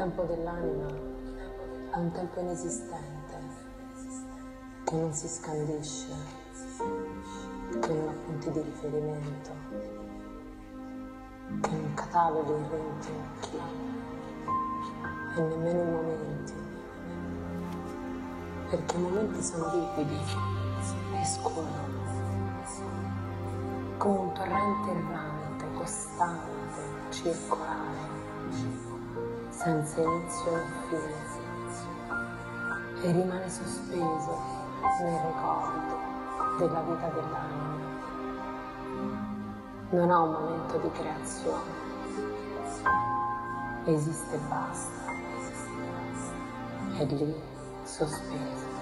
tempo dell'anima è un tempo inesistente, che non si scandisce, che non ha punti di riferimento, che non cataloghi in rintocchi e nemmeno i momenti, perché i momenti sono ripidi e scuri, come un torrente errante, costante, circolare senza inizio né fine e rimane sospeso nel ricordo della vita dell'anima. Non ha un momento di creazione, esiste e basta, è lì sospeso.